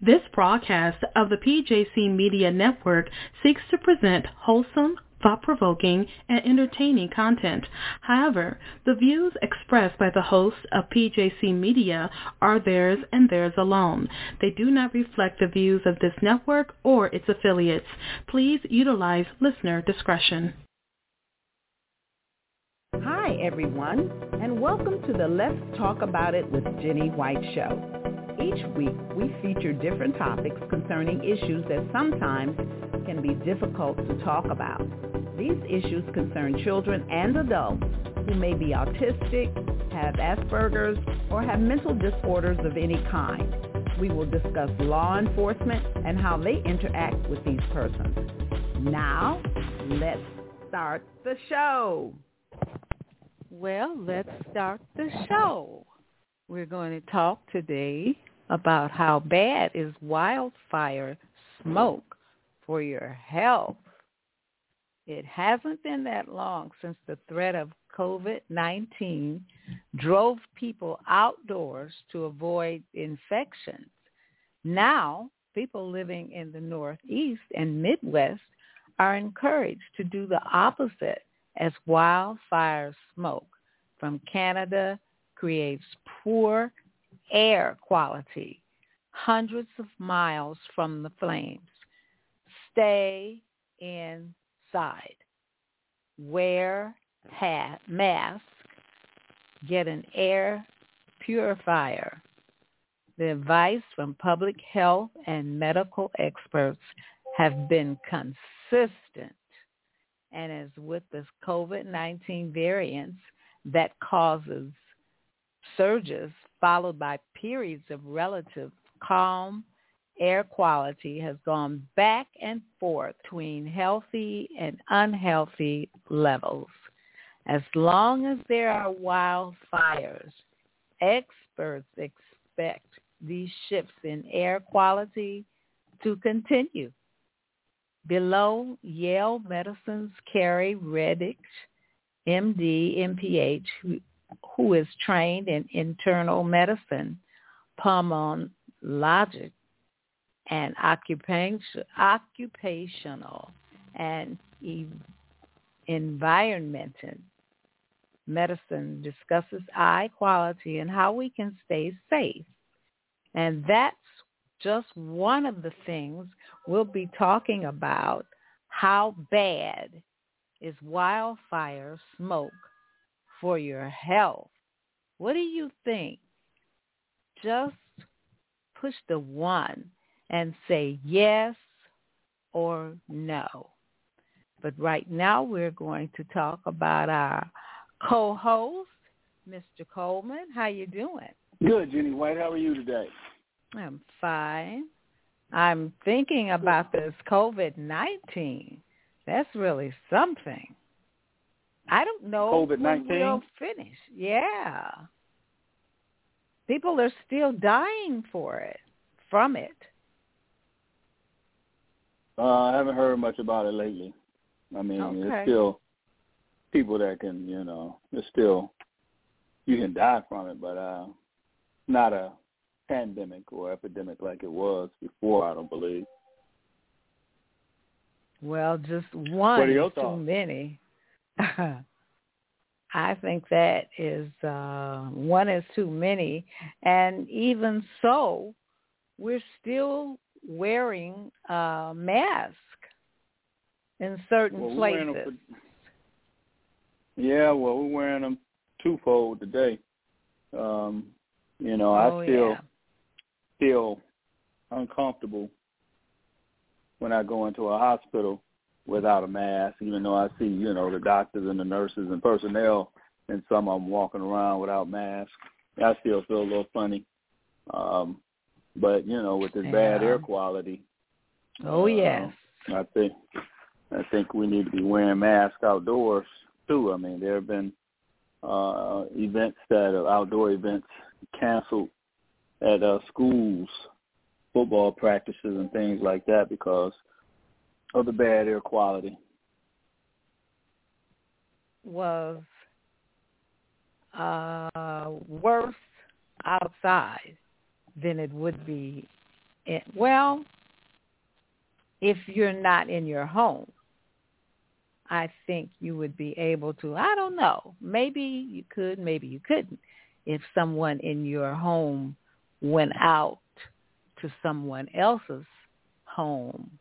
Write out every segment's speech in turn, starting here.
This broadcast of the PJC Media Network seeks to present wholesome, thought-provoking, and entertaining content. However, the views expressed by the hosts of PJC Media are theirs and theirs alone. They do not reflect the views of this network or its affiliates. Please utilize listener discretion. Hi, everyone, and welcome to the Let's Talk About It with Jenny White show. Each week, we feature different topics concerning issues that sometimes can be difficult to talk about. These issues concern children and adults who may be autistic, have Asperger's, or have mental disorders of any kind. We will discuss law enforcement and how they interact with these persons. Now, let's start the show. Well, let's start the show. We're going to talk today about how bad is wildfire smoke for your health. It hasn't been that long since the threat of COVID-19 drove people outdoors to avoid infections. Now, people living in the Northeast and Midwest are encouraged to do the opposite as wildfire smoke from Canada creates poor air quality hundreds of miles from the flames. Stay inside. Wear hat, mask. Get an air purifier. The advice from public health and medical experts have been consistent. And as with this COVID-19 variants that causes surges followed by periods of relative calm, air quality has gone back and forth between healthy and unhealthy levels. As long as there are wildfires, experts expect these shifts in air quality to continue. Below, Yale Medicine's Carrie Redlich, MD, MPH, who is trained in internal medicine, pulmonology, and occupational and environmental medicine discusses eye quality and how we can stay safe. And that's just one of the things we'll be talking about. How bad is wildfire smoke for your health. What do you think? Just push the one and say yes or no. But right now we're going to talk about our co-host, Mr. Coleman. How you doing? Good, Jenny White. How are you today? I'm fine. I'm thinking about this COVID-19. That's really something. I don't know COVID-19? when we'll finish. Yeah. People are still dying for it, from it. Uh, I haven't heard much about it lately. I mean, okay. there's still people that can, you know, there's still, you can die from it, but uh, not a pandemic or epidemic like it was before, I don't believe. Well, just one too many. I think that is uh, one is too many, and even so, we're still wearing a mask in certain well, places. For, yeah, well, we're wearing them twofold today. Um, you know, oh, I feel yeah. feel uncomfortable when I go into a hospital without a mask, even though I see, you know, the doctors and the nurses and personnel and some of them walking around without masks. I still feel a little funny. Um, but, you know, with this yeah. bad air quality. Oh, uh, yes. I think I think we need to be wearing masks outdoors too. I mean, there have been uh events that are outdoor events canceled at uh schools, football practices and things like that because of the bad air quality? Was uh, worse outside than it would be in, well, if you're not in your home, I think you would be able to. I don't know. Maybe you could, maybe you couldn't. If someone in your home went out to someone else's home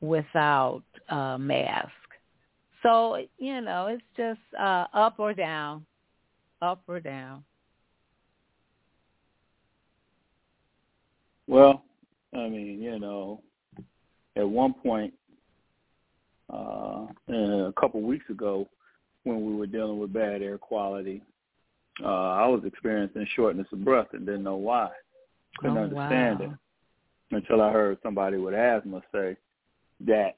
without a mask. So, you know, it's just uh, up or down, up or down. Well, I mean, you know, at one point, uh, a couple weeks ago, when we were dealing with bad air quality, uh, I was experiencing shortness of breath and didn't know why. Couldn't oh, understand wow. it until I heard somebody with asthma say that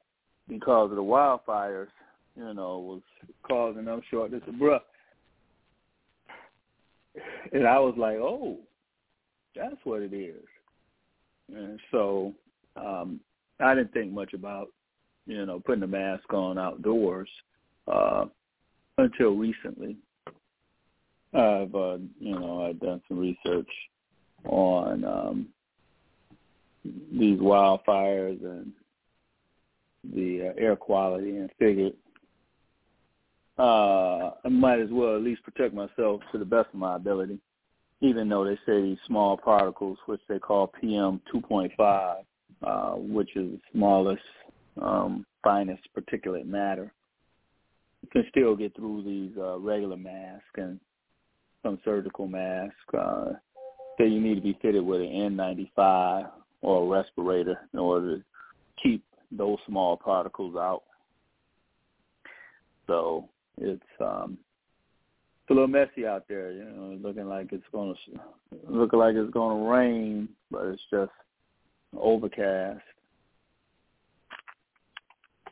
because of the wildfires, you know, was causing them shortness of breath. And I was like, oh, that's what it is. And so um, I didn't think much about, you know, putting a mask on outdoors uh, until recently. I've, uh, you know, I've done some research on um, these wildfires and the uh, air quality and figured uh, I might as well at least protect myself to the best of my ability, even though they say these small particles, which they call PM 2.5, uh, which is the smallest, um, finest particulate matter, can still get through these uh, regular masks and some surgical masks. Uh, say you need to be fitted with an N95 or a respirator in order to keep those small particles out. So it's um it's a little messy out there, you know, looking like it's gonna looking like it's gonna rain, but it's just overcast.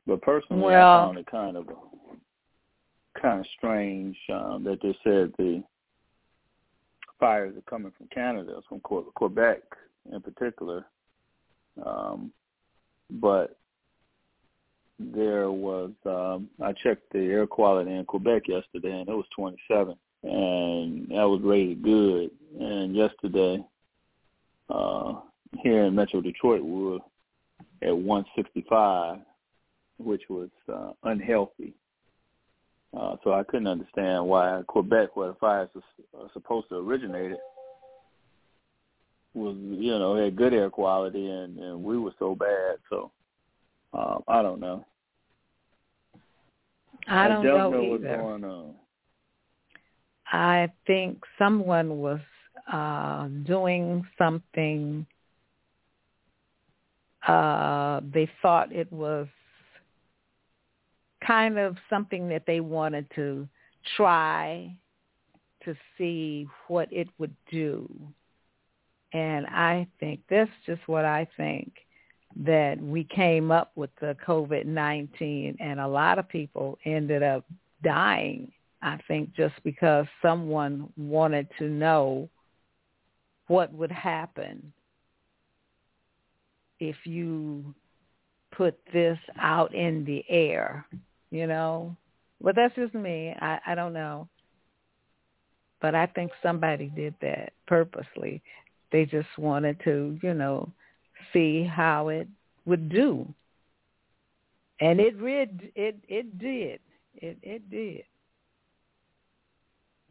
But personally, well, I found it kind of kind of strange um, that they said the fires are coming from Canada, from Quebec in particular. Um, but there was um I checked the air quality in Quebec yesterday and it was 27 and that was rated good. And yesterday uh here in Metro Detroit we were at 165 which was uh, unhealthy. Uh so I couldn't understand why Quebec where the fires are supposed to originate it was you know had good air quality and and we were so bad. So um, I don't know. I don't, I don't know, know, either. what's going on. I think someone was uh doing something uh they thought it was kind of something that they wanted to try to see what it would do. And I think that's just what I think that we came up with the COVID-19 and a lot of people ended up dying, I think just because someone wanted to know what would happen if you put this out in the air, you know. But that's just me. I, I don't know. But I think somebody did that purposely. They just wanted to, you know, see how it would do. And it read it it did. It it did.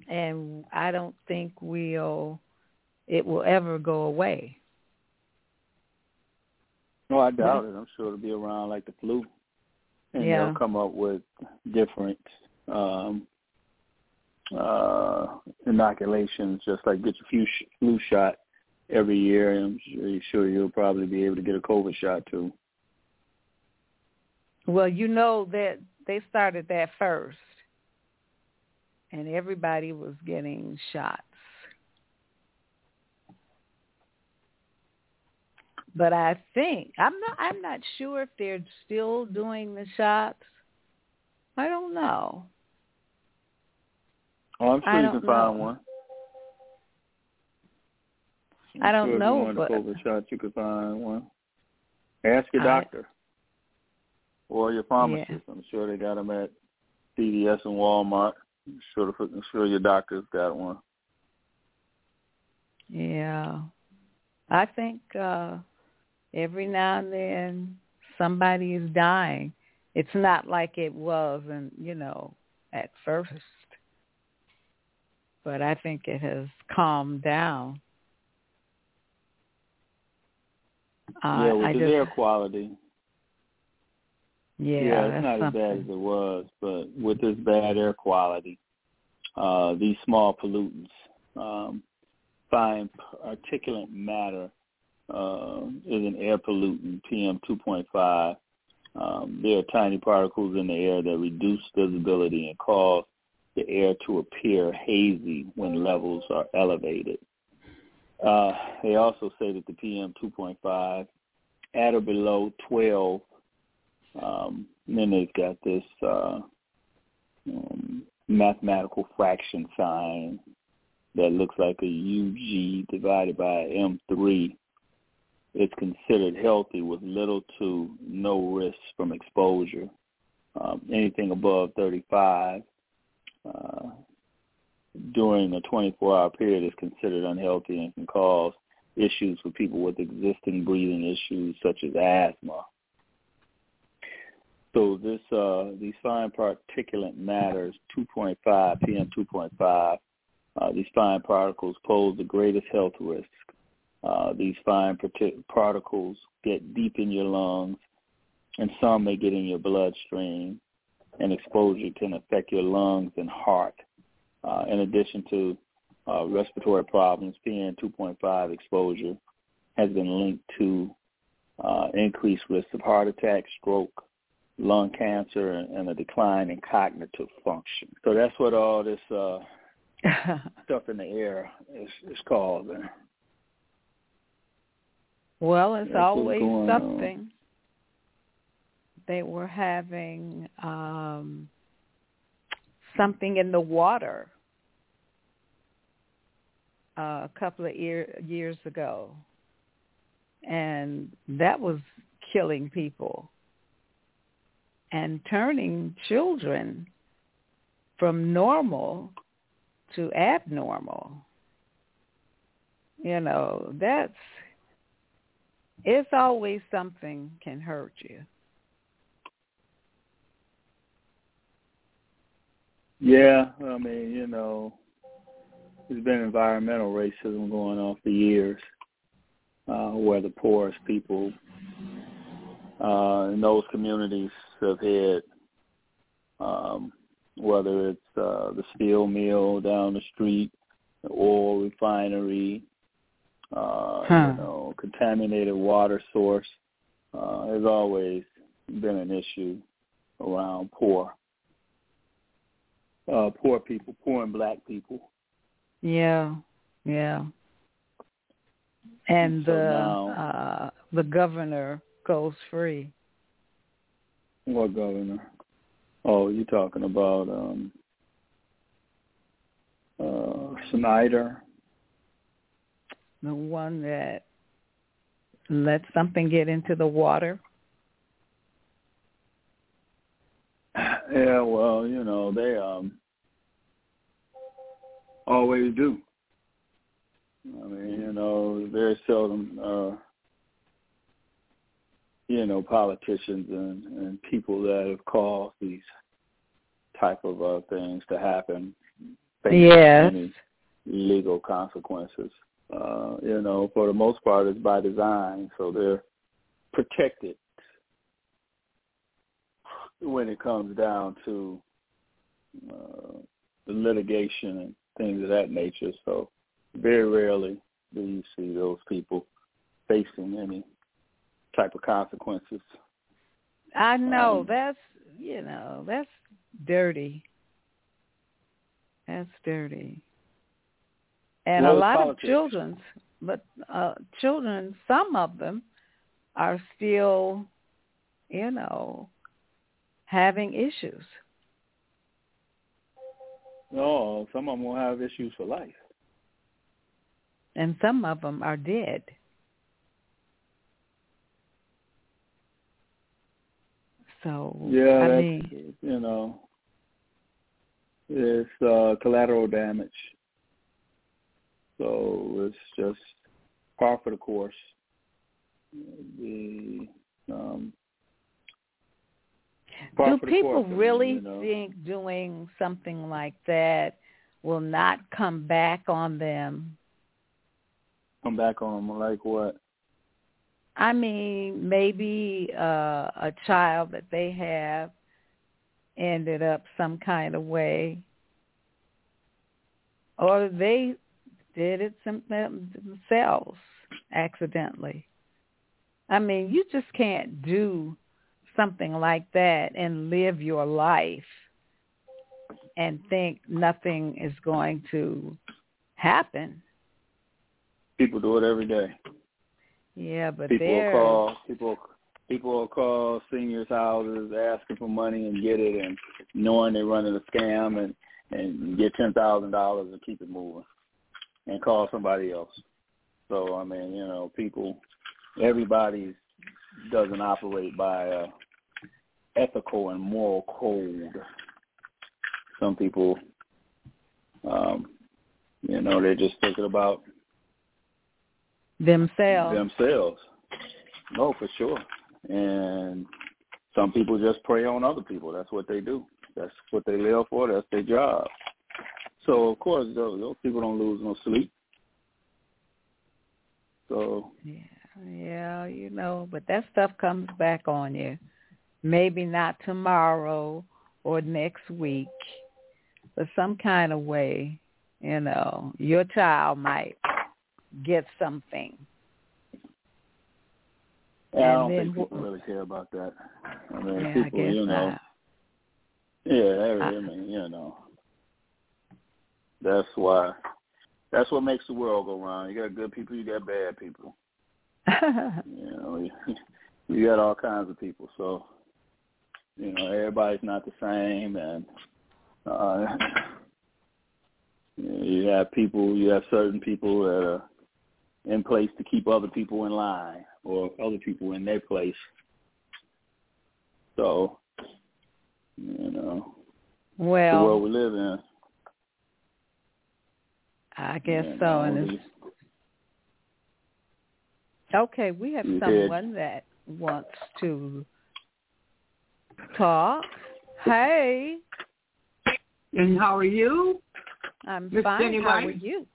And I don't think we'll it will ever go away. No, I doubt it. I'm sure it'll be around like the flu. And yeah. they'll come up with different um uh inoculations just like get your flu, flu shot every year, and I'm sure you'll probably be able to get a COVID shot too. Well, you know that they started that first, and everybody was getting shots. But I think I'm not. I'm not sure if they're still doing the shots. I don't know. Oh, I'm sure you can find know. one. I'm don't sure know, If you want but- a COVID shot, you could find one. Ask your I- doctor or your pharmacist. I'm sure they got them at CVS and Walmart. I'm sure, the, I'm sure your doctor's got one. Yeah. I think uh every now and then somebody is dying. It's not like it was, and you know, at first. But I think it has calmed down. Uh, yeah, with I the just, air quality. Yeah, yeah it's not something. as bad as it was, but with this bad air quality, uh, these small pollutants, um, fine particulate matter uh, is an air pollutant, PM 2.5. Um, there are tiny particles in the air that reduce visibility and cause the air to appear hazy when levels are elevated. Uh, they also say that the PM 2.5 at or below 12, um, then they've got this uh, um, mathematical fraction sign that looks like a UG divided by M3 it's considered healthy with little to no risk from exposure. Um, anything above 35 uh, during a 24-hour period is considered unhealthy and can cause issues for people with existing breathing issues such as asthma. So this uh, these fine particulate matters, 2.5 PM 2.5, uh, these fine particles pose the greatest health risk. uh, these fine particles get deep in your lungs, and some may get in your bloodstream, and exposure can affect your lungs and heart. Uh, in addition to uh, respiratory problems, PM 2.5 exposure has been linked to uh, increased risk of heart attack, stroke, lung cancer, and a decline in cognitive function. So that's what all this uh, stuff in the air is, is called. Well, it's That's always something. On. They were having um, something in the water uh, a couple of year, years ago, and that was killing people and turning children from normal to abnormal. You know, that's it's always something can hurt you. Yeah, I mean, you know, there's been environmental racism going on for years, uh, where the poorest people uh, in those communities have had, um, whether it's uh, the steel mill down the street, the oil refinery, uh, huh. you know, contaminated water source uh, has always been an issue around poor, uh, poor people, poor and black people. Yeah, yeah. And so the now, uh, the governor goes free. What governor? Oh, you're talking about um, uh, Snyder the one that let something get into the water? Yeah, well, you know, they um always do. I mean, you know, very seldom uh you know, politicians and, and people that have caused these type of uh, things to happen face yes. any legal consequences uh, you know, for the most part, it's by design, so they're protected when it comes down to uh, the litigation and things of that nature. So very rarely do you see those people facing any type of consequences. I know um, that's you know that's dirty. That's dirty and well, a lot politics. of children, but uh, children, some of them are still, you know, having issues. No, some of them will have issues for life. And some of them are dead. So yeah, I mean, you know, it's uh, collateral damage. So it's just par for the course. the um, do people really you know? think doing something like that will not come back on them? Come back on them like what? I mean, maybe uh, a child that they have ended up some kind of way, or they did it some, themselves accidentally. I mean, you just can't do something like that and live your life and think nothing is going to happen. People do it every day. Yeah, but people will call people people will call seniors' houses asking for money and get it, and knowing they're running a scam and and get ten thousand dollars and keep it moving, and call somebody else. So I mean, you know, people, everybody doesn't operate by a ethical and moral code. Some people, um, you know, they're just thinking about themselves. Themselves. No, for sure. And some people just prey on other people. That's what they do. That's what they live for. That's their job. So of course, those, those people don't lose no sleep. So yeah, yeah, you know, but that stuff comes back on you. Maybe not tomorrow or next week, but some kind of way, you know, your child might get something. Yeah, I don't think people really care about that. I mean, yeah, people, I you know. Not. Yeah, I mean, you know. That's why. That's what makes the world go round. You got good people, you got bad people. you know, you, you got all kinds of people. So, you know, everybody's not the same, and uh, you have people. You have certain people that are in place to keep other people in line or other people in their place. So, you know, well, the world we live in. I guess so. And it's, okay, we have someone that wants to talk. Hey. And how are you? I'm Ms. fine. Jenny how White? are you?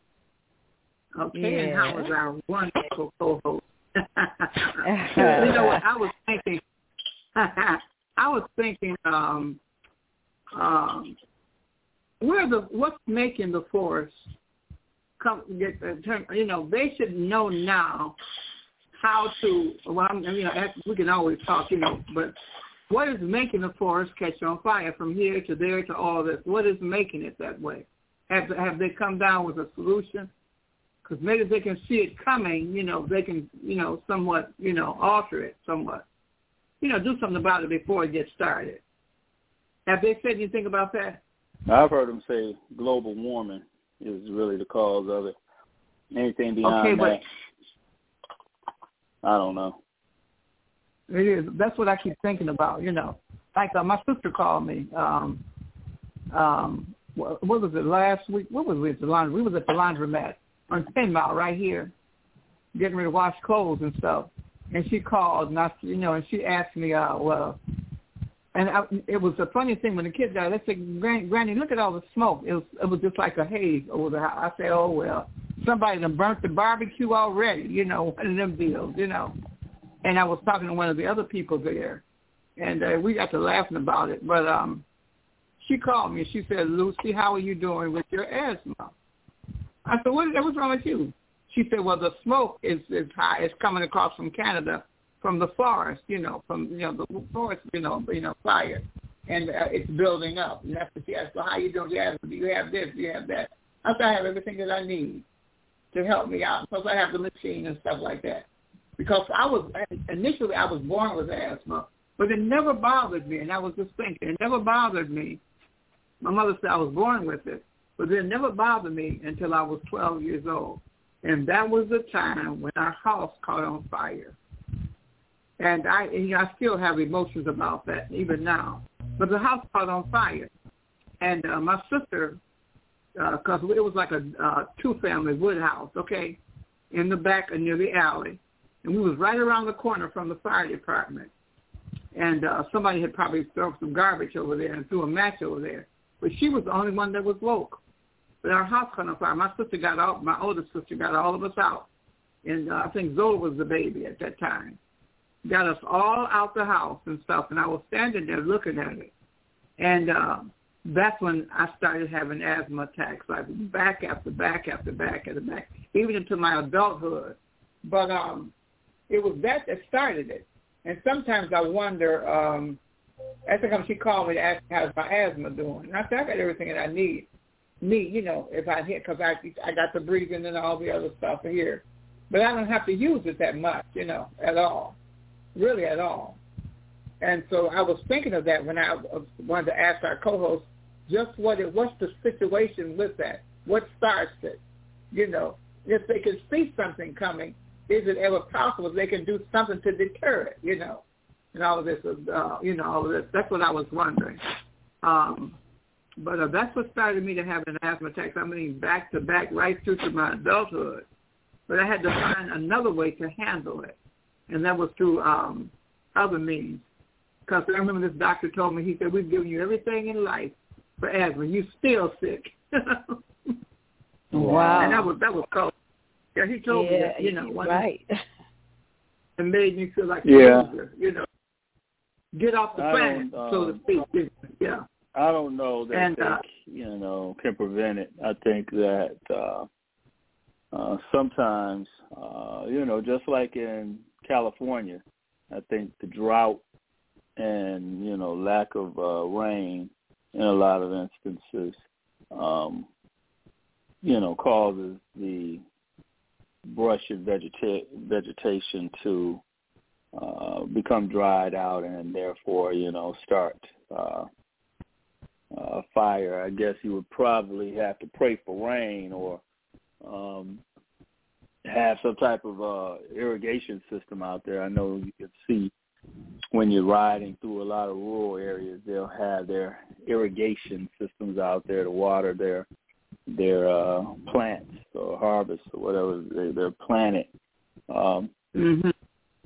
Okay, yeah. and how was our wonderful co-host? you know what? I was thinking. I was thinking. Um, um, where the what's making the forest come get the term? You know, they should know now how to. Well, I'm, you know, we can always talk, you know, but what is making the forest catch on fire from here to there to all this? What is making it that way? Have have they come down with a solution? because maybe they can see it coming, you know, they can, you know, somewhat, you know, alter it somewhat. You know, do something about it before it gets started. Have they said anything about that? I've heard them say global warming is really the cause of it. Anything beyond okay, that, I don't know. It is. That's what I keep thinking about. You know, like uh, my sister called me. Um, um, what, what was it last week? What was it? The laundry. We was at the laundromat, on Ten Mile right here, getting ready to wash clothes and stuff. And she called, and I, you know, and she asked me, uh, well, and I, it was a funny thing when the kids died. They said, Granny, Granny, look at all the smoke. It was, it was just like a haze over the house. I said, oh well, somebody done burnt the barbecue already. You know, one of them deals. You know. And I was talking to one of the other people there, and uh, we got to laughing about it. But um, she called me. She said, Lucy, how are you doing with your asthma? I said, what, what's wrong with you? She said, well, the smoke is, is high. It's coming across from Canada, from the forest, you know, from, you know, the forest, you know, you know, fire. And uh, it's building up. And that's what she asked, well, how you doing? You have, you have this, you have that. I said, I have everything that I need to help me out. Plus I have the machine and stuff like that. Because I was, initially I was born with asthma, but it never bothered me. And I was just thinking, it never bothered me. My mother said I was born with it. But it never bothered me until I was 12 years old. And that was the time when our house caught on fire. And I, know, I still have emotions about that even now. But the house caught on fire. And uh, my sister, because uh, it was like a uh, two-family wood house, okay, in the back and near the alley. And we was right around the corner from the fire department. And uh, somebody had probably thrown some garbage over there and threw a match over there. But she was the only one that was woke. But our house caught on fire. My sister got out. My older sister got all of us out, and uh, I think Zola was the baby at that time. Got us all out the house and stuff. And I was standing there looking at it, and uh, that's when I started having asthma attacks, like back after back after back after back, even into my adulthood. But um, it was that that started it. And sometimes I wonder, um, every time she called me to ask how's my asthma doing. And I said, I got everything that I need. Me, you know, if I hit, because I, I got the breathing and all the other stuff here. But I don't have to use it that much, you know, at all. Really at all. And so I was thinking of that when I wanted to ask our co-host just what it, what's the situation with that? What starts it? You know, if they can see something coming, is it ever possible they can do something to deter it? You know, and all of this, uh, you know, all of this. That's what I was wondering. Um, but uh, that's what started me to have an asthma attack. I mean, back to back, right through to my adulthood. But I had to find another way to handle it, and that was through um, other means. Because I remember this doctor told me, he said, we've given you everything in life for asthma. You still sick. wow. And that was that was cold. Yeah, he told yeah, me that, you know, right. It made me feel like yeah. loser, you know. Get off the planet, um, so to speak. Yeah. I don't know that and, they, uh, you know, can prevent it. I think that uh uh sometimes uh, you know, just like in California, I think the drought and, you know, lack of uh rain in a lot of instances um you know, causes the brush and vegeta- vegetation to uh, become dried out and therefore, you know, start uh, uh, fire. I guess you would probably have to pray for rain or um, have some type of uh, irrigation system out there. I know you can see when you're riding through a lot of rural areas, they'll have their irrigation systems out there to water their their uh, plants or harvest or whatever they, they're planted. Um, mm-hmm.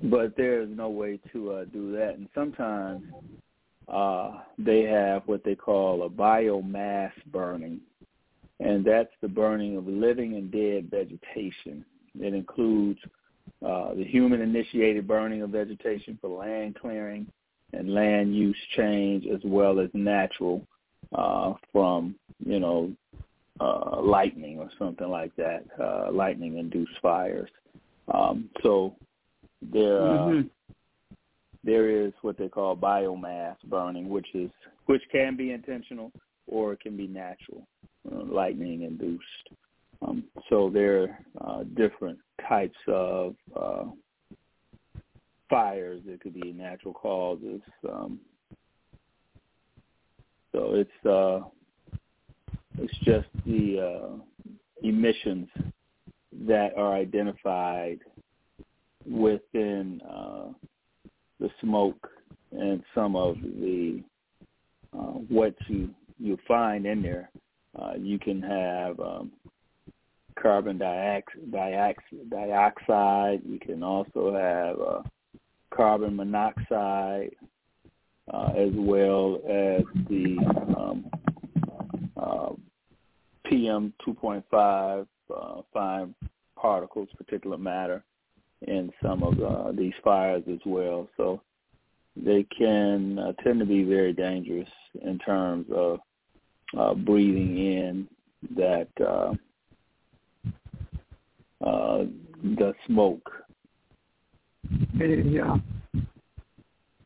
But there's no way to uh, do that. And sometimes uh, they have what they call a biomass burning, and that's the burning of living and dead vegetation. It includes uh, the human-initiated burning of vegetation for land clearing and land use change, as well as natural uh, from you know uh, lightning or something like that, uh, lightning-induced fires. Um, so there, uh, mm-hmm. there is what they call biomass burning, which is which can be intentional or it can be natural, uh, lightning-induced. Um, so there are uh, different types of uh, fires. It could be natural causes. Um, so it's uh, it's just the uh, emissions that are identified within uh, the smoke and some of the uh, what you you find in there. Uh, you can have um, carbon dioxide, dioxide. You can also have uh, carbon monoxide, uh, as well as the um, uh, PM 2.5 uh, fine particles, particulate matter, in some of uh, these fires as well. So they can uh, tend to be very dangerous in terms of uh, breathing in that uh, uh, the smoke. Yeah.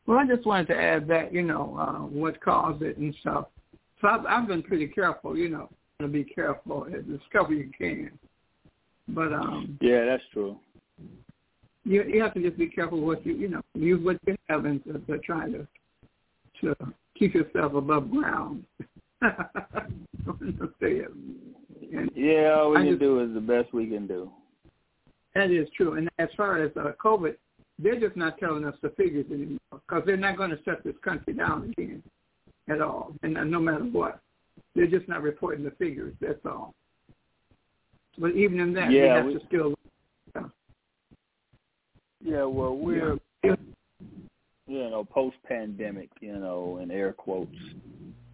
Well, I just wanted to add that, you know, uh, what caused it and stuff. So I've, I've been pretty careful, you know, to be careful as careful you can. But um yeah, that's true. You you have to just be careful what you you know use what you have and to, to try to to keep yourself above ground. and yeah, all we I can just, do is the best we can do. That is true. And as far as uh, COVID, they're just not telling us the figures anymore because they're not going to shut this country down again at all, and uh, no matter what. They're just not reporting the figures. That's all. But even in that, yeah, we have we, to still. Yeah. Yeah, well, we're you know post pandemic, you know, in air quotes.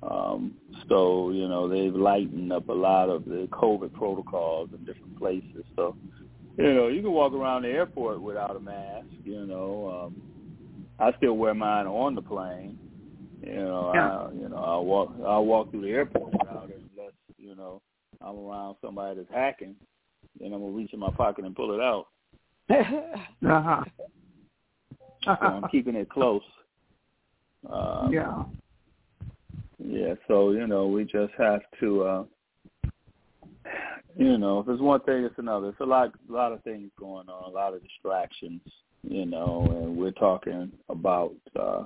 Um, so you know they've lightened up a lot of the COVID protocols in different places. So you know you can walk around the airport without a mask. You know, um, I still wear mine on the plane. You know, yeah. I, you know I'll walk I'll walk through the airport without it unless you know I'm around somebody that's hacking. Then I'm gonna reach in my pocket and pull it out. uh-huh. so I'm keeping it close. Um, yeah. Yeah, so you know, we just have to, uh you know, if it's one thing, it's another. It's a lot, a lot of things going on, a lot of distractions, you know, and we're talking about uh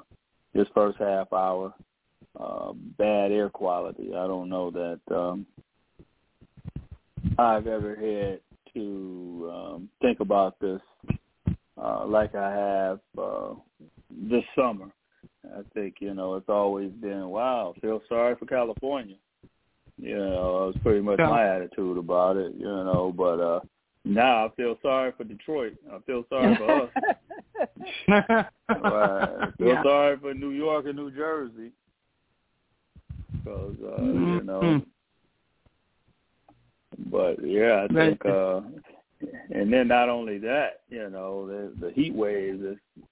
this first half hour, uh, bad air quality. I don't know that um I've ever had to um, think about this uh, like I have uh, this summer. I think you know it's always been wow. Feel sorry for California. You know, that was pretty much yeah. my attitude about it. You know, but uh now I feel sorry for Detroit. I feel sorry for us. right. I feel yeah. sorry for New York and New Jersey because uh, mm-hmm. you know but yeah, I think uh and then not only that, you know, the the heat wave that's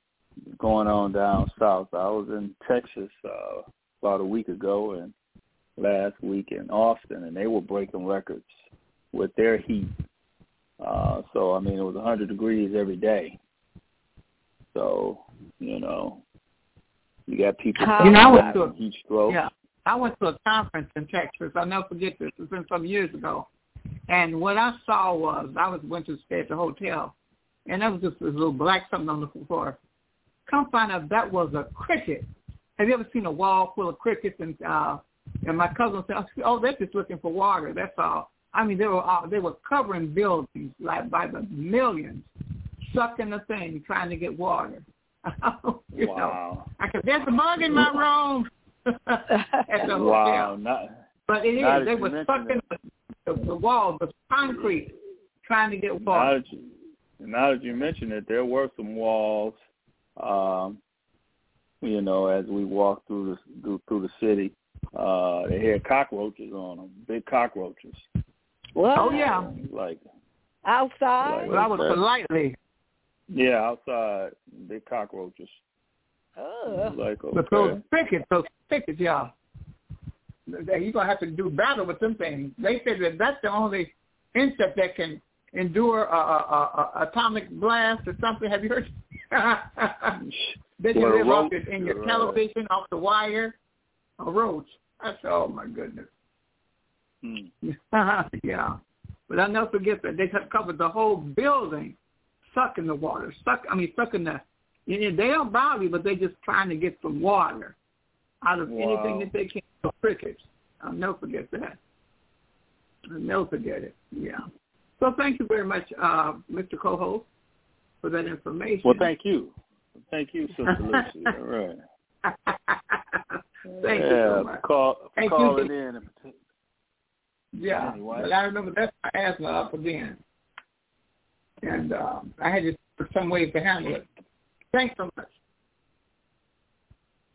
going on down south. I was in Texas uh about a week ago and last week in Austin and they were breaking records with their heat. Uh so I mean it was a hundred degrees every day. So, you know, you got people you know, I went to a, heat stroke. Yeah. I went to a conference in Texas. I'll never forget this. It's been some years ago. And what I saw was I was went to stay at the hotel, and there was just this little black something on the floor. Come find out that was a cricket. Have you ever seen a wall full of crickets? And uh, and my cousin said, "Oh, they're just looking for water. That's all." I mean, they were uh, they were covering buildings like by the millions, sucking the thing, trying to get water. you wow. know, I could, "There's a bug in my room." at the wow, hotel. Not, but it is. They were sucking the, the, the walls, the concrete, trying to get water. Now that, you, now that you mention it, there were some walls. Um, you know, as we walked through the through, through the city, uh, they had cockroaches on them, big cockroaches. What? Oh yeah, like outside. Like well, I was politely. Yeah, outside, big cockroaches. Oh. Like okay. But those crickets, those crickets, yeah you're gonna have to do battle with them things. They said that that's the only insect that can endure a, a, a, a atomic blast or something. Have you heard? Then you live off it in your television, off the wire. A roach. I said, oh my goodness. Hmm. yeah, but I'll never forget that they covered the whole building, sucking the water, suck. I mean, sucking the. You know, they don't bother you, but they're just trying to get some water out of wow. anything that they can crickets. I'll never forget that. I'll never forget it. Yeah. So thank you very much, uh, Mr. Co-host, for that information. Well, thank you. Thank you, Sister Lucy. All right. thank yeah, you so much. Call, thank calling you. in. Yeah, anyway. but I remember that's my asthma up again. And um, I had to for some ways to handle it. Thanks so much.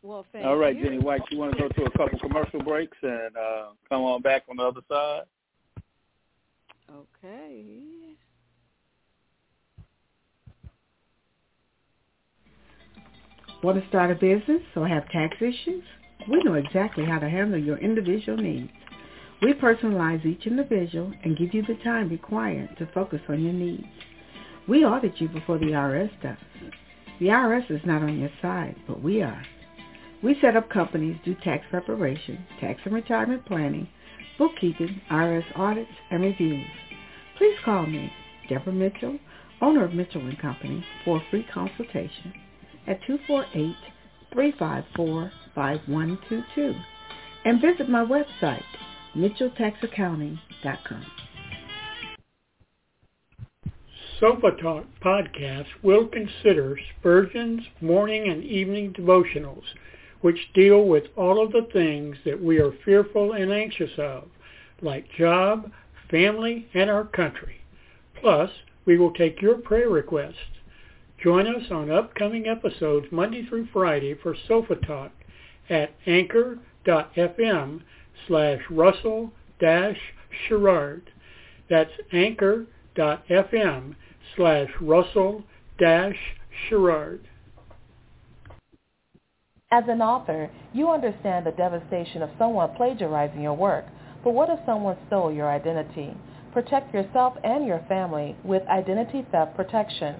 Well, All right, you. All right, Jenny White, you want to go to a couple commercial breaks and uh, come on back on the other side? Okay. Want to start a business or have tax issues? We know exactly how to handle your individual needs. We personalize each individual and give you the time required to focus on your needs. We audit you before the IRS does. The IRS is not on your side, but we are. We set up companies, do tax preparation, tax and retirement planning, bookkeeping, IRS audits, and reviews. Please call me, Deborah Mitchell, owner of Mitchell & Company, for a free consultation at 248-354-5122 and visit my website, mitchelltaxaccounting.com. Sofa Talk podcast will consider Spurgeon's morning and evening devotionals – which deal with all of the things that we are fearful and anxious of, like job, family, and our country. Plus, we will take your prayer requests. Join us on upcoming episodes Monday through Friday for Sofa Talk at anchor.fm slash Russell dash Sherrard. That's anchor.fm slash Russell dash Sherrard. As an author, you understand the devastation of someone plagiarizing your work. But what if someone stole your identity? Protect yourself and your family with identity theft protection.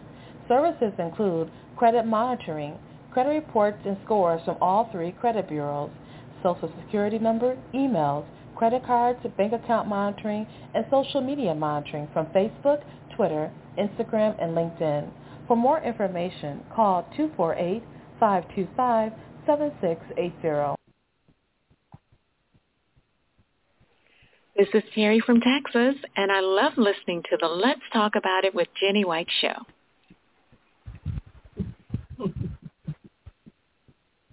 Services include credit monitoring, credit reports and scores from all three credit bureaus, social security number, emails, credit cards, bank account monitoring, and social media monitoring from Facebook, Twitter, Instagram, and LinkedIn. For more information, call 248-525-7680. This is Terry from Texas, and I love listening to the Let's Talk About It with Jenny White show.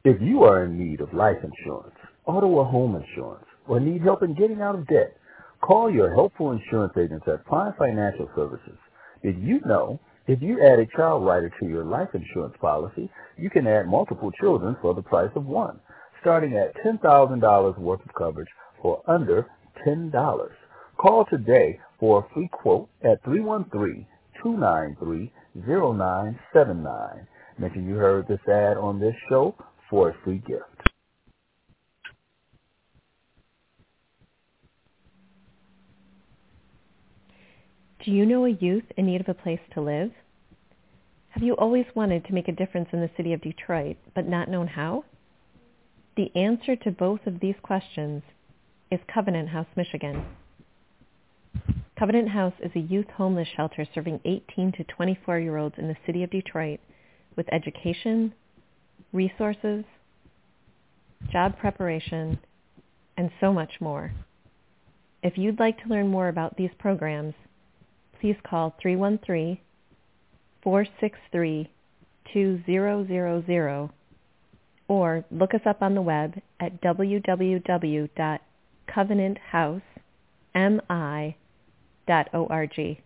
If you are in need of life insurance, or home insurance, or need help in getting out of debt, call your helpful insurance agents at Prime Financial Services. Did you know if you add a child rider to your life insurance policy, you can add multiple children for the price of one, starting at $10,000 worth of coverage for under $10. Call today for a free quote at 313-293-0979. Mention you heard this ad on this show for a free gift. Do you know a youth in need of a place to live? Have you always wanted to make a difference in the city of Detroit, but not known how? The answer to both of these questions is Covenant House, Michigan. Covenant House is a youth homeless shelter serving 18 to 24-year-olds in the city of Detroit with education, resources, job preparation, and so much more. If you'd like to learn more about these programs, please call 313-463-2000 or look us up on the web at www.covenanthousemi.org.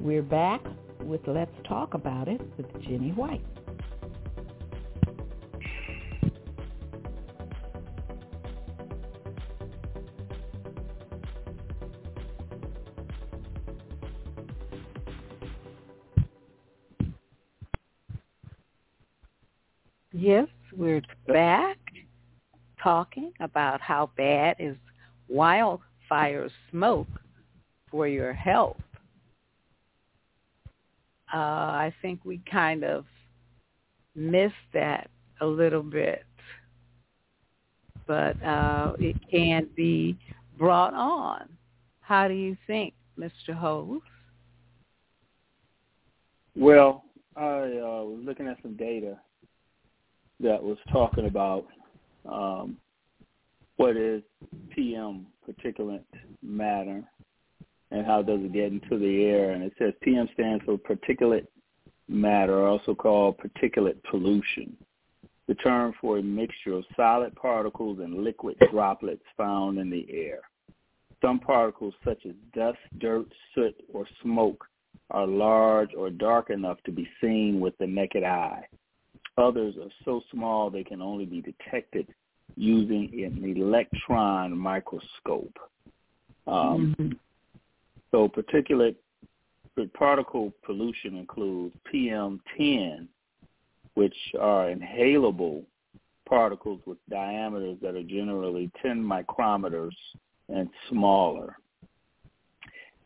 We're back with Let's Talk About It with Jenny White. Yes, we're back talking about how bad is wildfire smoke for your health. Uh, I think we kind of missed that a little bit, but uh, it can be brought on. How do you think, Mr. Hose? Well, I uh, was looking at some data that was talking about um, what is PM particulate matter and how does it get into the air. And it says PM stands for particulate matter, also called particulate pollution, the term for a mixture of solid particles and liquid droplets found in the air. Some particles such as dust, dirt, soot, or smoke are large or dark enough to be seen with the naked eye. Others are so small they can only be detected using an electron microscope. Um, mm-hmm. So particulate particle pollution includes PM10, which are inhalable particles with diameters that are generally 10 micrometers and smaller.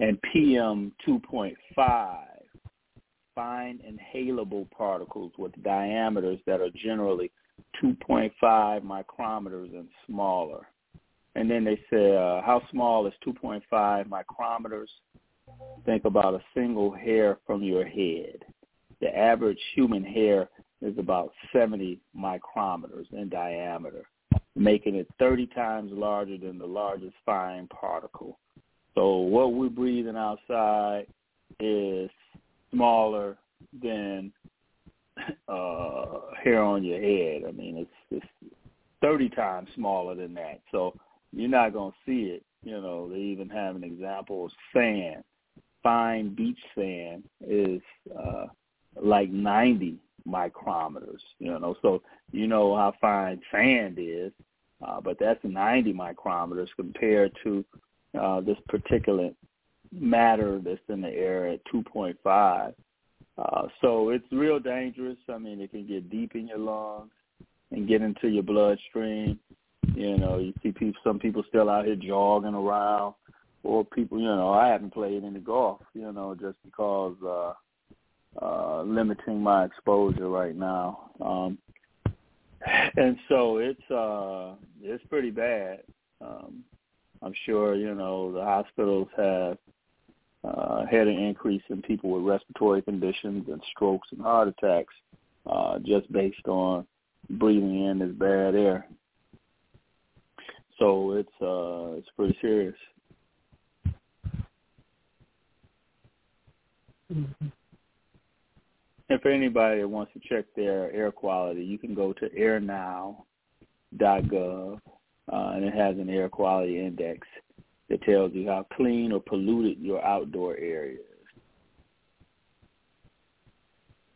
And PM2.5, fine inhalable particles with diameters that are generally 2.5 micrometers and smaller. And then they say, uh, how small is 2.5 micrometers? Think about a single hair from your head. The average human hair is about 70 micrometers in diameter, making it 30 times larger than the largest fine particle. So what we're breathing outside is smaller than uh, hair on your head. I mean, it's, it's 30 times smaller than that. So you're not going to see it You know, they even have an example of sand. Fine beach sand is uh, like 90 micrometers. You know, so you know how fine sand is, uh, but that's 90 micrometers compared to uh, this particular matter that's in the air at 2.5. Uh, so it's real dangerous. I mean, it can get deep in your lungs and get into your bloodstream. You know, you see people, some people still out here jogging around, or people, you know, I haven't played any golf, you know, just because uh, uh, limiting my exposure right now. Um, and so it's uh, it's pretty bad. Um, I'm sure you know the hospitals have uh, had an increase in people with respiratory conditions and strokes and heart attacks uh, just based on breathing in this bad air. So it's uh, it's pretty serious. Mm-hmm. If anybody wants to check their air quality, you can go to airnow.gov, uh, and it has an air quality index that tells you how clean or polluted your outdoor area is.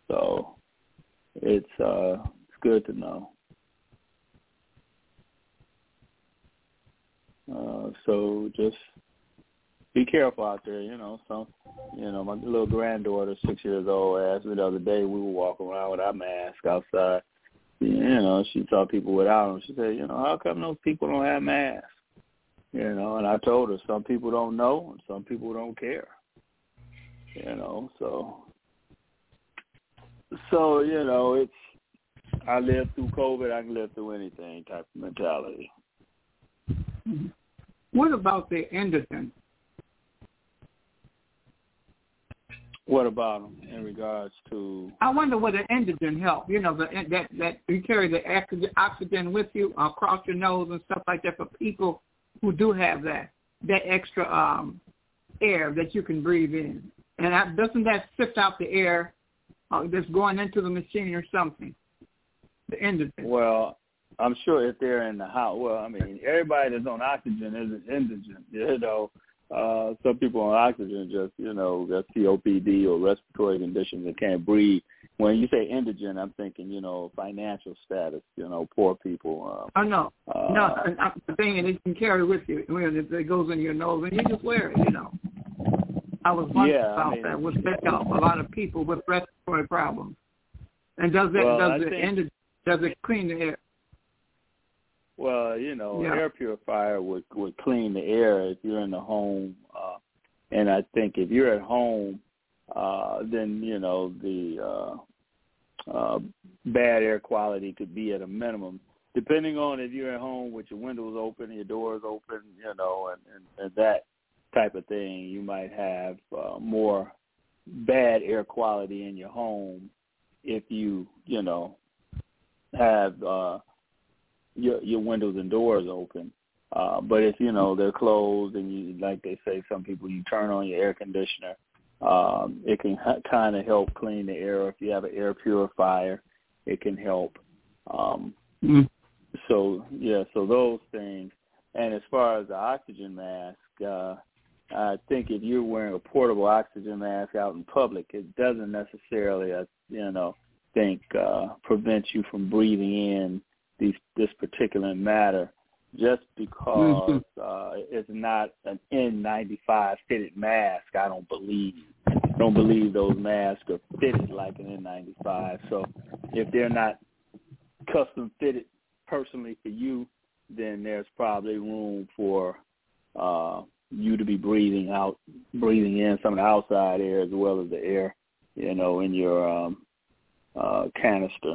So it's uh, it's good to know. Uh, so just be careful out there. You know, some, you know, my little granddaughter, six years old, asked me the other day. We were walking around with our mask outside. You know, she saw people without them. She said, you know, how come those people don't have masks? You know, and I told her some people don't know and some people don't care. You know, so so you know, it's I lived through COVID. I can live through anything type of mentality. What about the indigent? What about them in regards to? I wonder what the indigent help. You know, the, that that you carry the oxygen with you across your nose and stuff like that for people who do have that that extra um, air that you can breathe in. And that, doesn't that sift out the air uh, that's going into the machine or something? The indigent. Well, I'm sure if they're in the house. Well, I mean, everybody that's on oxygen is indigent. You know, uh, some people on oxygen just you know got COPD or respiratory conditions and can't breathe. When you say indigent, I'm thinking you know financial status. You know, poor people. Um, oh no, uh, no. I'm saying it can carry with you when it goes in your nose and you just wear it. You know. I was wondering yeah, about I mean, that. Would that help a lot of people with respiratory problems? And does it Well, I does it think- indigent, does it clean the air? Well, you know, Yeah. air purifier would would clean the air if you're in the home, uh, and I think if you're at home, uh, then you know the uh, uh, bad air quality could be at a minimum, depending on if you're at home with your windows open your doors open, you know, and, and, and that type of thing. You might have uh, more bad air quality in your home if you, you know, have uh, your your windows and doors open. Uh, but if you know they're closed and you, like they say, some people you turn on your air conditioner, um, it can ha- kind of help clean the air. If you have an air purifier, it can help. Um, so yeah, so those things. And as far as the oxygen mask, uh, I think if you're wearing a portable oxygen mask out in public, it doesn't necessarily, uh, you know, think uh, prevent you from breathing in these this particular matter, just because uh, it's not an N95 fitted mask. I don't believe. I don't believe those masks are fitted like an N95. So if they're not custom fitted personally for you, then there's probably room for uh, you to be breathing out, breathing in some of the outside air as well as the air, you know, in your um, uh, canister.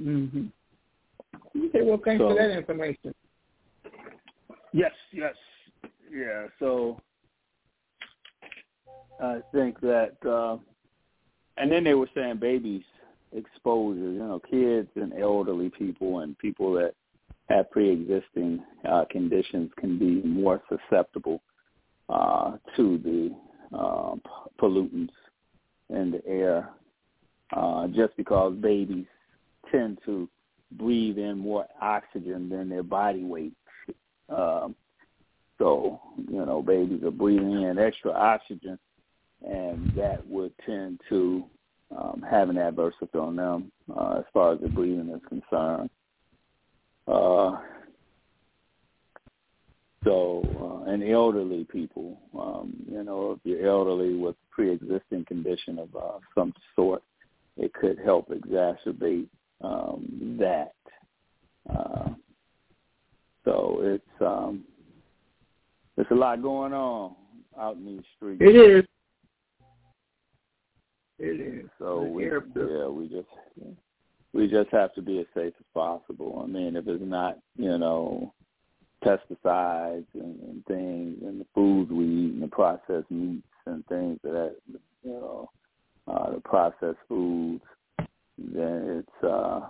Mm-hmm. Okay, well, thanks So- for that information. Yes, yes, yeah. So I think that, uh, and then they were saying babies exposure. You know, kids and elderly people and people that have pre-existing uh, conditions can be more susceptible uh, to the uh, pollutants in the air, uh, just because babies tend to breathe in more oxygen than their body weight. Um, so you know babies are breathing in extra oxygen, and that would tend to um, have an adverse effect on them uh, as far as the breathing is concerned. Uh, so, uh, and elderly people, um, you know, if you're elderly with pre-existing condition of uh, some sort, it could help exacerbate um, that. Uh, so it's um, there's a lot going on out in these streets. It is. It is. So we, yeah, we just we just have to be as safe as possible. I mean, if it's not, you know, pesticides and, and things and the foods we eat and the processed meats and things that you know, uh, the processed foods, then it's uh,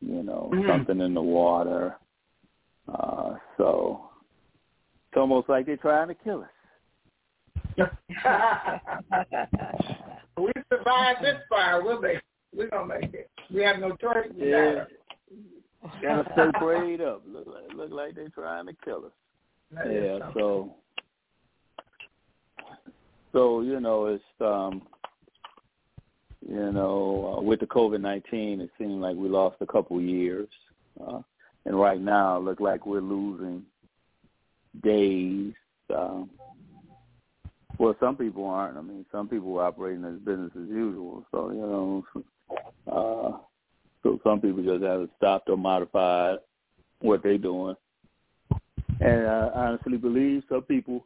you know, mm-hmm. something in the water. Uh, so it's almost like they're trying to kill us. we survived this fire, we'll make we're gonna make it. We have no choice. Yeah. Gotta stay prayed up. Look like look like they're trying to kill us. That yeah, so so you know it's um you know uh, with the COVID nineteen it seemed like we lost a couple years, uh, and right now it look like we're losing days. Um, well, some people aren't. I mean, some people are operating as business as usual. So you know, uh, so some people just haven't stopped or modified what they're doing. And I honestly believe some people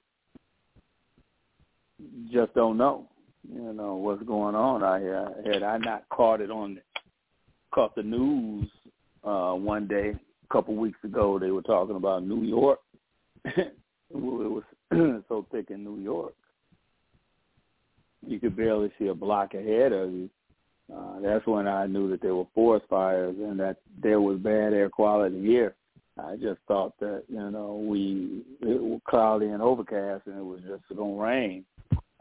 just don't know, you know, what's going on out here. Had I not caught it on, caught the news uh, one day, a couple weeks ago, they were talking about New York. it was so thick in New York, you could barely see a block ahead of you uh, that's when I knew that there were forest fires and that there was bad air quality here. I just thought that you know we it was cloudy and overcast and it was just going to rain.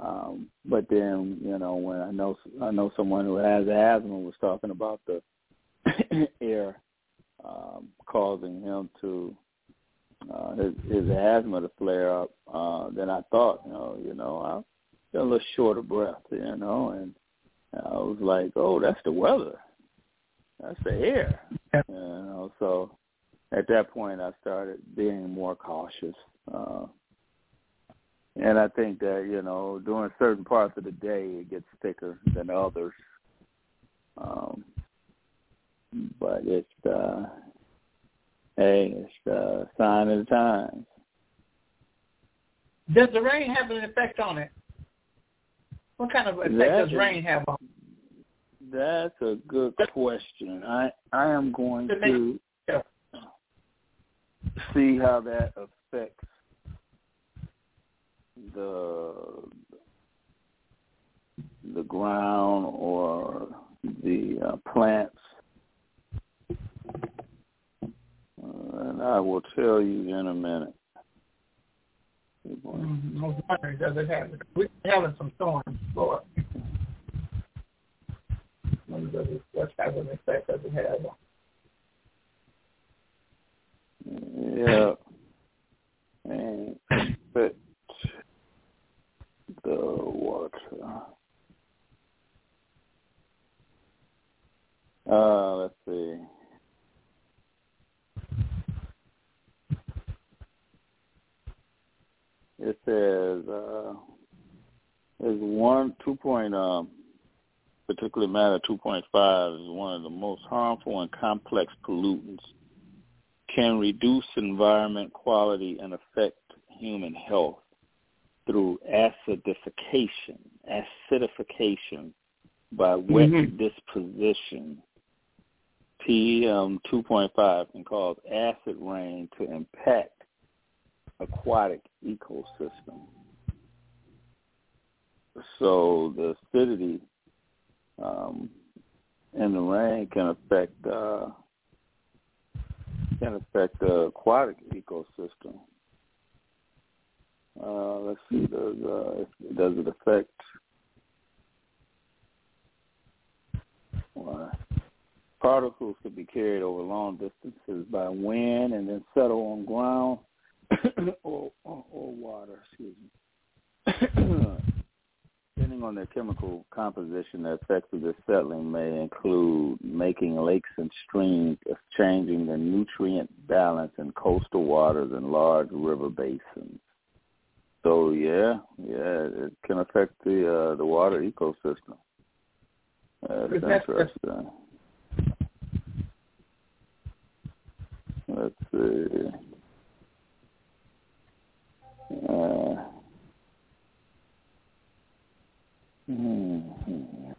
Um, but then you know when I know I know someone who has asthma was talking about the air um, causing him to uh, his his asthma to flare up. Uh, then I thought you know you know I'm a little short of breath you know and I was like, oh, that's the weather. That's the air. You know, so at that point I started being more cautious. Uh, and I think that, you know, during certain parts of the day it gets thicker than others. Um, but it's, uh, hey, it's the sign of the times. Does the rain have an effect on it? What kind of effect that does rain have on? It? That's a good question. I I am going to see how that affects the the ground or the uh, plants, uh, and I will tell you in a minute. Mm-hmm. I was wondering, does it have? We're having some storms, Lord. Does it, what type of effect does it have? Yeah, and but the water. Uh, let's see. It says uh, there's one two point um, particular matter 2.5 is one of the most harmful and complex pollutants. Can reduce environment quality and affect human health through acidification, acidification by wet mm-hmm. disposition. PM 2.5 can cause acid rain to impact aquatic ecosystem. So the acidity um, in the rain can affect uh, can affect the aquatic ecosystem. Uh, let's see, does uh, does it affect? Particles could be carried over long distances by wind and then settle on ground or, or, or water, excuse me. Depending on their chemical composition, the effects of this settling may include making lakes and streams, changing the nutrient balance in coastal waters and large river basins. So yeah, yeah, it can affect the uh, the water ecosystem. That's interesting. Let's see. Uh, mm-hmm.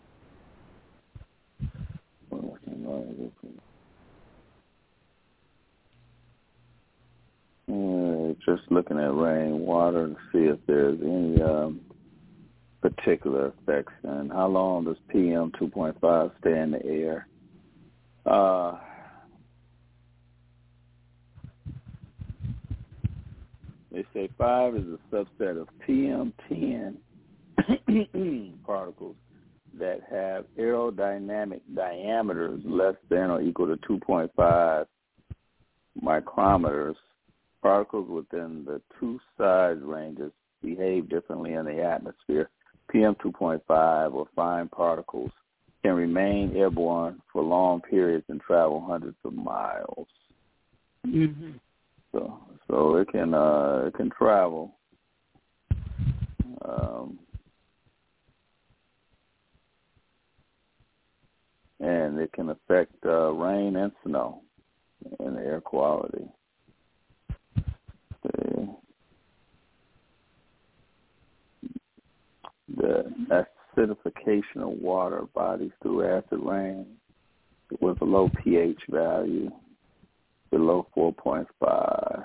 Just looking at rainwater to see if there's any um, particular effects and how long does PM 2.5 stay in the air. Uh, they say 5 is a subset of PM10 particles that have aerodynamic diameters less than or equal to 2.5 micrometers particles within the two size ranges behave differently in the atmosphere. PM 2.5 or fine particles can remain airborne for long periods and travel hundreds of miles. Mm-hmm. So, so it can uh, it can travel. Um, and it can affect uh, rain and snow and air quality. The acidification of water bodies through acid rain with a low pH value below 4.5.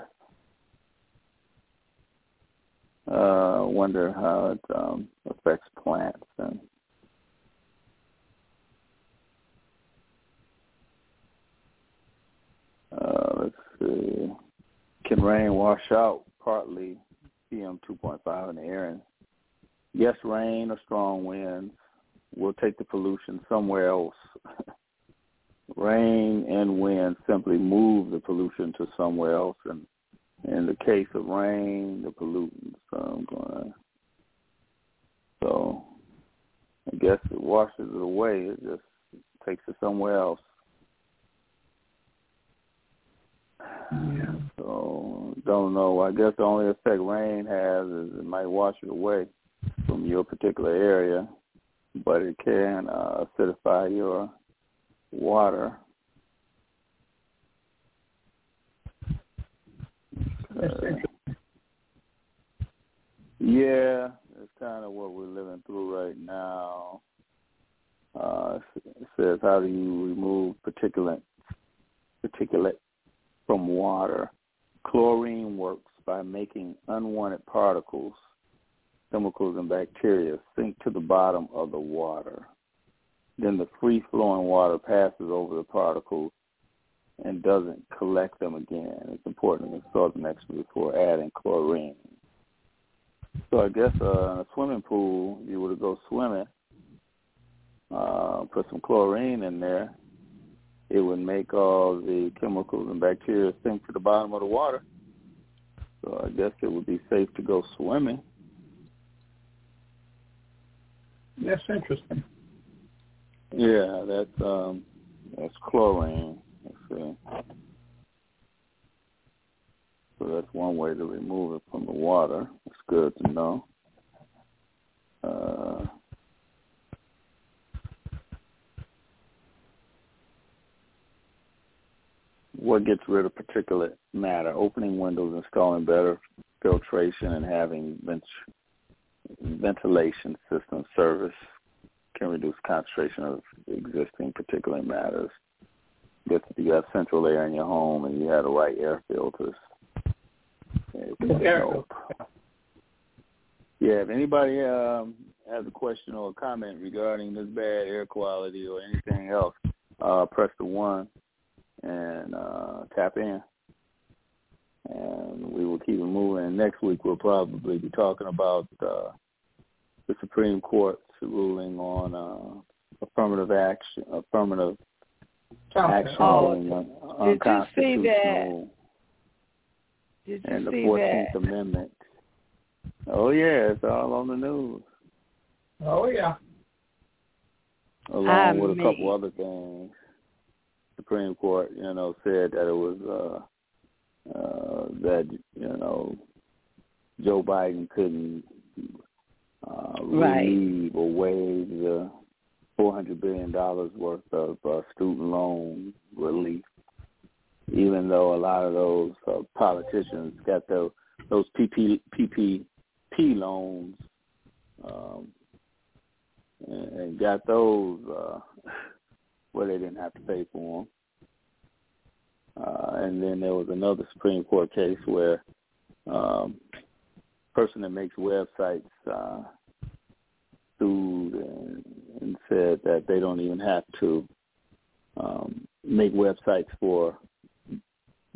Uh, wonder how it um, affects plants and uh, let's see. Can rain wash out partly PM 2.5 in the air and yes, rain or strong winds will take the pollution somewhere else. rain and wind simply move the pollution to somewhere else. And in the case of rain, the pollutants um, going. So I guess it washes it away. It just takes it somewhere else. Yeah. So don't know. I guess the only effect rain has is it might wash it away from your particular area, but it can uh, acidify your water. Uh, yeah, it's kind of what we're living through right now. Uh, it says, how do you remove particulate particulate from water? Chlorine works by making unwanted particles chemicals and bacteria sink to the bottom of the water. Then the free-flowing water passes over the particles and doesn't collect them again. It's important to salt them extra before adding chlorine. So I guess uh, in a swimming pool, you were to go swimming, uh, put some chlorine in there, it would make all the chemicals and bacteria sink to the bottom of the water. So I guess it would be safe to go swimming. That's interesting. Yeah, that's um that's chlorine. Let's see. So that's one way to remove it from the water. It's good to know. Uh, what gets rid of particulate matter? Opening windows, installing better filtration, and having ventilation system service can reduce concentration of existing particulate matters. If you have central air in your home and you have the right air filters, it can help. Yeah, if anybody um, has a question or a comment regarding this bad air quality or anything else, uh, press the one and uh, tap in and we will keep it moving. And next week we'll probably be talking about uh, the Supreme Court's ruling on uh, affirmative action, affirmative action oh, ruling on Did you see that? Did you and the Fourteenth? Amendment. Oh yeah, it's all on the news, Oh yeah. along I with a couple other things. Supreme Court, you know, said that it was uh, uh, that you know Joe Biden couldn't uh, Right. relieve or waive the four hundred billion dollars worth of uh, student loan relief, even though a lot of those uh, politicians got the, those PP, PPP loans um, and, and got those uh, where they didn't have to pay for them. Uh, and then there was another Supreme Court case where um, person that makes websites uh, sued and, and said that they don't even have to um, make websites for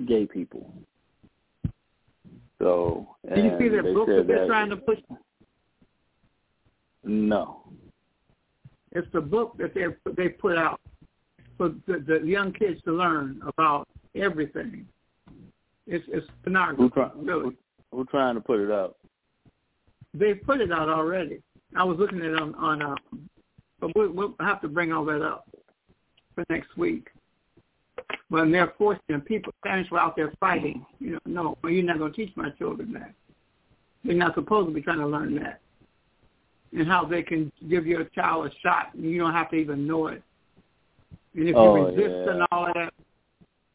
gay people. So Did you see they book that they're trying to push? No. It's the book that they they put out for the, the young kids to learn about everything. It's it's pornography. Who, try, really. who, who trying to put it up? They put it out already. I was looking at it on on uh, but we'll, we'll have to bring all that up for next week. When they're forcing people, parents were out there fighting. You know, no, well, you're not going to teach my children that. They're not supposed to be trying to learn that. And how they can give your child a shot and you don't have to even know it. And if Oh, you resist yeah. and all of that,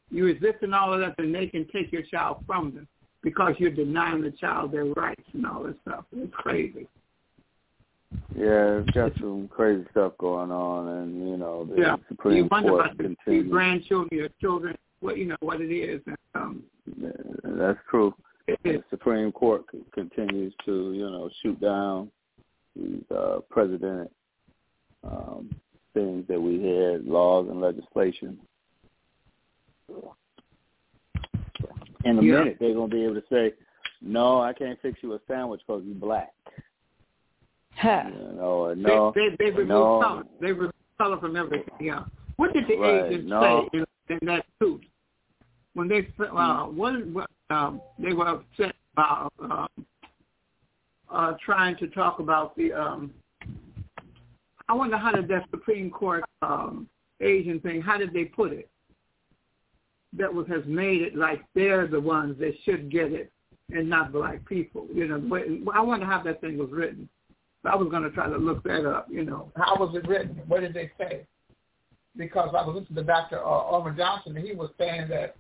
you resist and all of that, then they can take your child from them because you're denying the child their rights and all this stuff. It's crazy. Yeah, it's got some crazy stuff going on, and you know the Yeah. Supreme you wonder Court about your, your grandchildren, your children, what you know what it is. And, um, Yeah, That's true. The Supreme Court c- continues to, you know, shoot down these uh, president um, things that we had, laws and legislation. In a Yeah. minute, they're gonna be able to say, "No, I can't fix you a sandwich because you're black." Huh. You know, no, they they, they remove no. color. They remove color from everything. Yeah. What did the Right, agents no. say in, in that suit when they uh, what, what um, they were upset about um, uh, trying to talk about the um, I wonder how did that Supreme Court um, Asian thing? How did they put it? That was has made it like they're the ones that should get it and not black people. You know, I wonder how that thing was written. I was going to try to look that up. You know, how was it written? What did they say? Because I was listening to Dr. Uh, Umar Johnson, and he was saying that,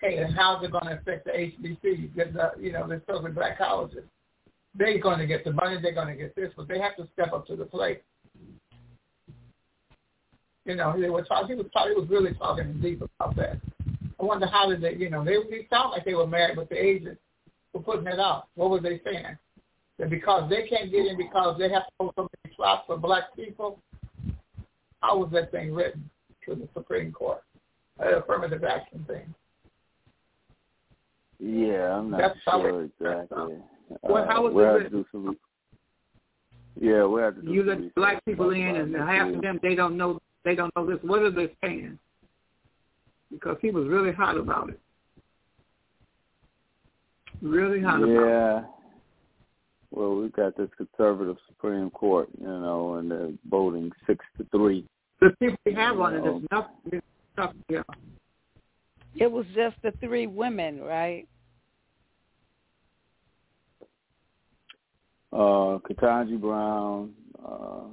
hey, and how's it going to affect the HBCs? Get the, uh, you know, the children black colleges. They're going to get the money. They're going to get this, but they have to step up to the plate. You know, they were talking. He was talking. He was really talking deep about that. I wonder how did they? You know, they they sound like they were married, but the agents were putting it out. What were they saying? That because they can't get in because they have to hold so many slots for black people. How was that thing written to the Supreme Court? Uh, affirmative action thing. Yeah, I'm not That's sure it- exactly. Well, how uh, was it we'll have to written? do some. Yeah, we have to do You let black people in, and half of them they don't know they don't know this. What are they saying? Because he was really hot about it. Really hot about it. Yeah. Well, we've got this conservative Supreme Court, you know, and they're voting six to three. The people we have on it nothing. It's nothing. Yeah. It was just the three women, right? Uh, Ketanji Brown, uh,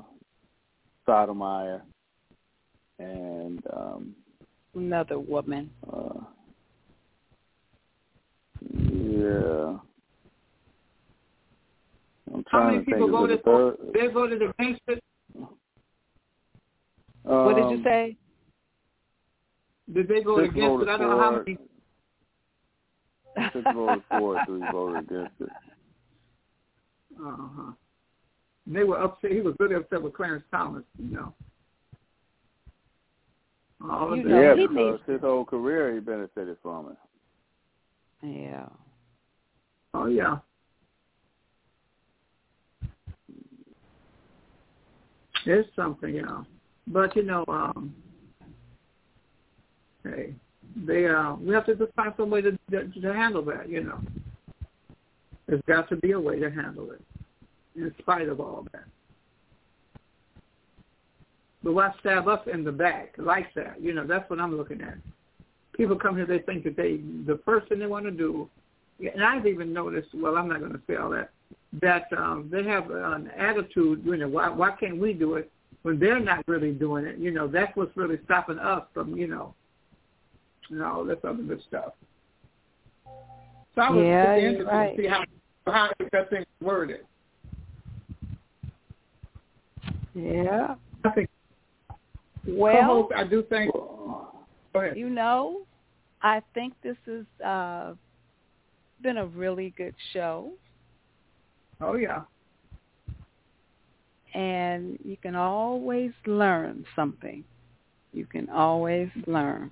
Sotomayor, and um, Another woman. uh, yeah. I'm How many to people think. voted of for? the third. They voted against it. what did you Um, say? Did they vote Six against it? I don't know how many. Six voted for it, three voted against it. Uh huh. They were upset. He was really upset with Clarence Thomas. You know. All You know, yeah, he because needs- his whole career he benefited from it. Yeah. Oh yeah. There's something, you know. But you know, um hey, they uh we have to just find some way to to, to handle that, you know. There's got to be a way to handle it, in spite of all that. But why stab us in the back like that? You know, that's what I'm looking at. People come here, they think that they, the first thing they want to do, and I've even noticed, well, I'm not going to say all that, that um, they have an attitude, you know, why, why can't we do it when they're not really doing it? You know, that's what's really stopping us from, you know, you know, all this other good stuff. So I was yeah, interested right. to see how, how that thing worded. Yeah. I think Well, I do think. You know, I think this has uh, been a really good show, Oh yeah. and you can always learn something. You can always learn.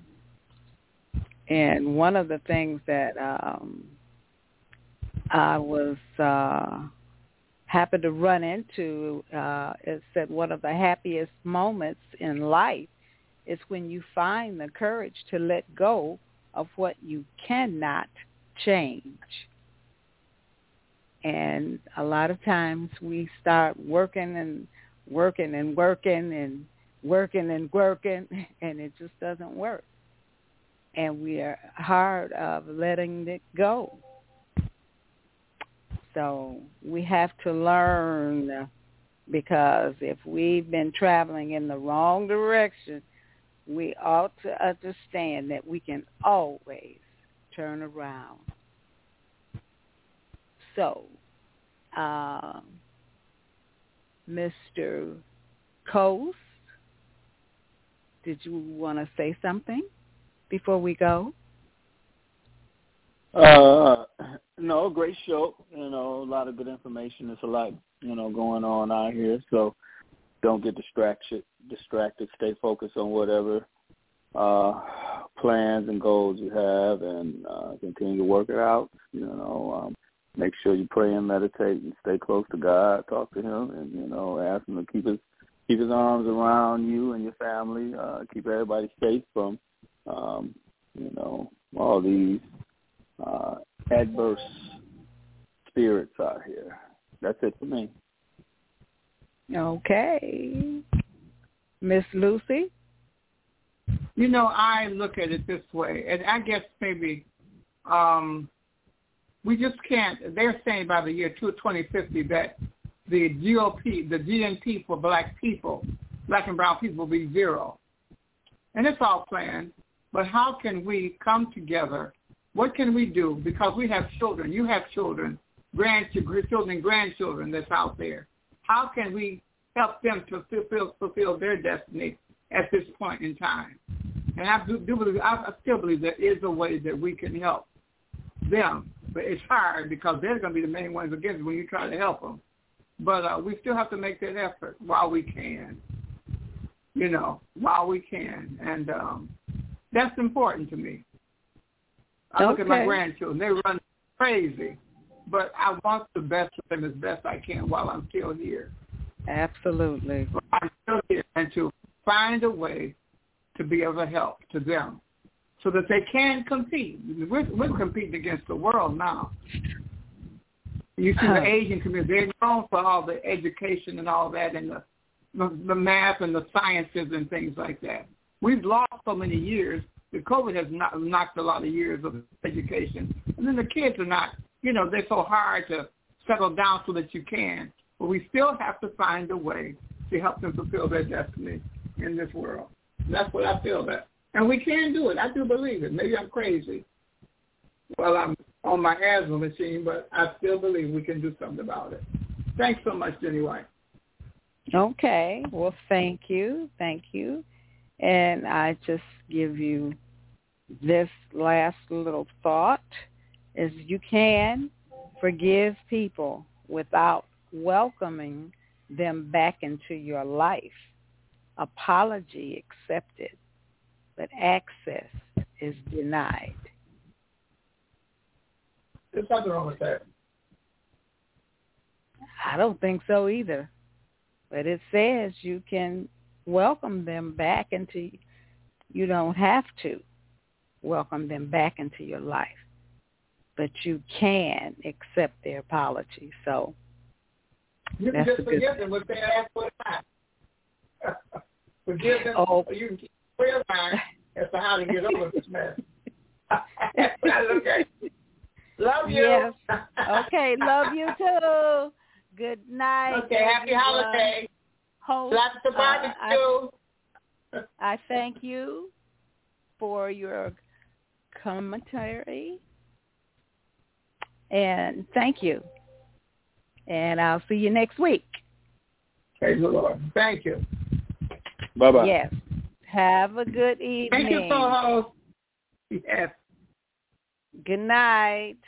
And one of the things that um, I was uh, happy to run into uh, is that one of the happiest moments in life is when you find the courage to let go of what you cannot change. And a lot of times we start working and working and working and working and working and it just doesn't work. And we are hard of letting it go. So we have to learn because if we've been traveling in the wrong direction, we ought to understand that we can always turn around. So, um, Mr. Coast, did you want to say something before we go? Uh, no, great show. You know, a lot of good information. There's a lot, you know, going on out here. So don't get distracted. Distracted. Stay focused on whatever uh plans and goals you have, and uh, continue to work it out. You know, um, make sure you pray and meditate, and stay close to God. Talk to Him, and you know, ask Him to keep His keep His arms around you and your family. Uh, keep everybody safe from, um, you know, all these uh, adverse spirits out here. That's it for me. Okay. Miss Lucy? You know, I look at it this way, and I guess maybe um, we just can't. They're saying by the year 2050 that the GOP, the GNP for black people, black and brown people, will be zero. And it's all planned. But how can we come together? What can we do? Because we have children. You have children, grandchildren, grandchildren that's out there. How can we help them to fulfill, fulfill their destiny at this point in time? And I do, do believe, I, still believe there is a way that we can help them, but it's hard because they're going to be the main ones against when you try to help them. But uh, we still have to make that effort while we can, you know, while we can, and um, that's important to me. I look at my grandchildren; they run crazy, but I want the best for them as best I can while I'm still here. Absolutely. I'm still here, and to find a way to be able to help to them so that they can compete. We're, we're competing against the world now. You see the Asian community, they're known for all the education and all that and the, the, the math and the sciences and things like that. We've lost so many years. The COVID has not, knocked a lot of years of education. And then the kids are not, you know, they're so hard to settle down so that you can. But we still have to find a way to help them fulfill their destiny in this world. That's what I feel that. And we can do it. I do believe it. Maybe I'm crazy. Well, I'm on my asthma machine, but I still believe we can do something about it. Thanks so much, Jenny White. Okay. Well, thank you. Thank you. And I just give you this last little thought is you can forgive people without welcoming them back into your life. Apology accepted, but access is denied. There's nothing wrong with that. I don't think so either. But it says you can welcome them back into, you don't have to welcome them back into your life. but you can accept their apology. So you can just forgive them if they ask for it. forgive them. Oh. You can keep clear mind as to how to get over this mess. Okay. Love you. Yes. Okay, love you too. Good night. Okay, happy everyone. holiday. Host, Lots of uh, I. I thank you for your commentary. And thank you. And I'll see you next week. Praise the Lord. Thank you. Bye bye. Yes. Have a good evening. Thank you, co-host. Yes. Good night.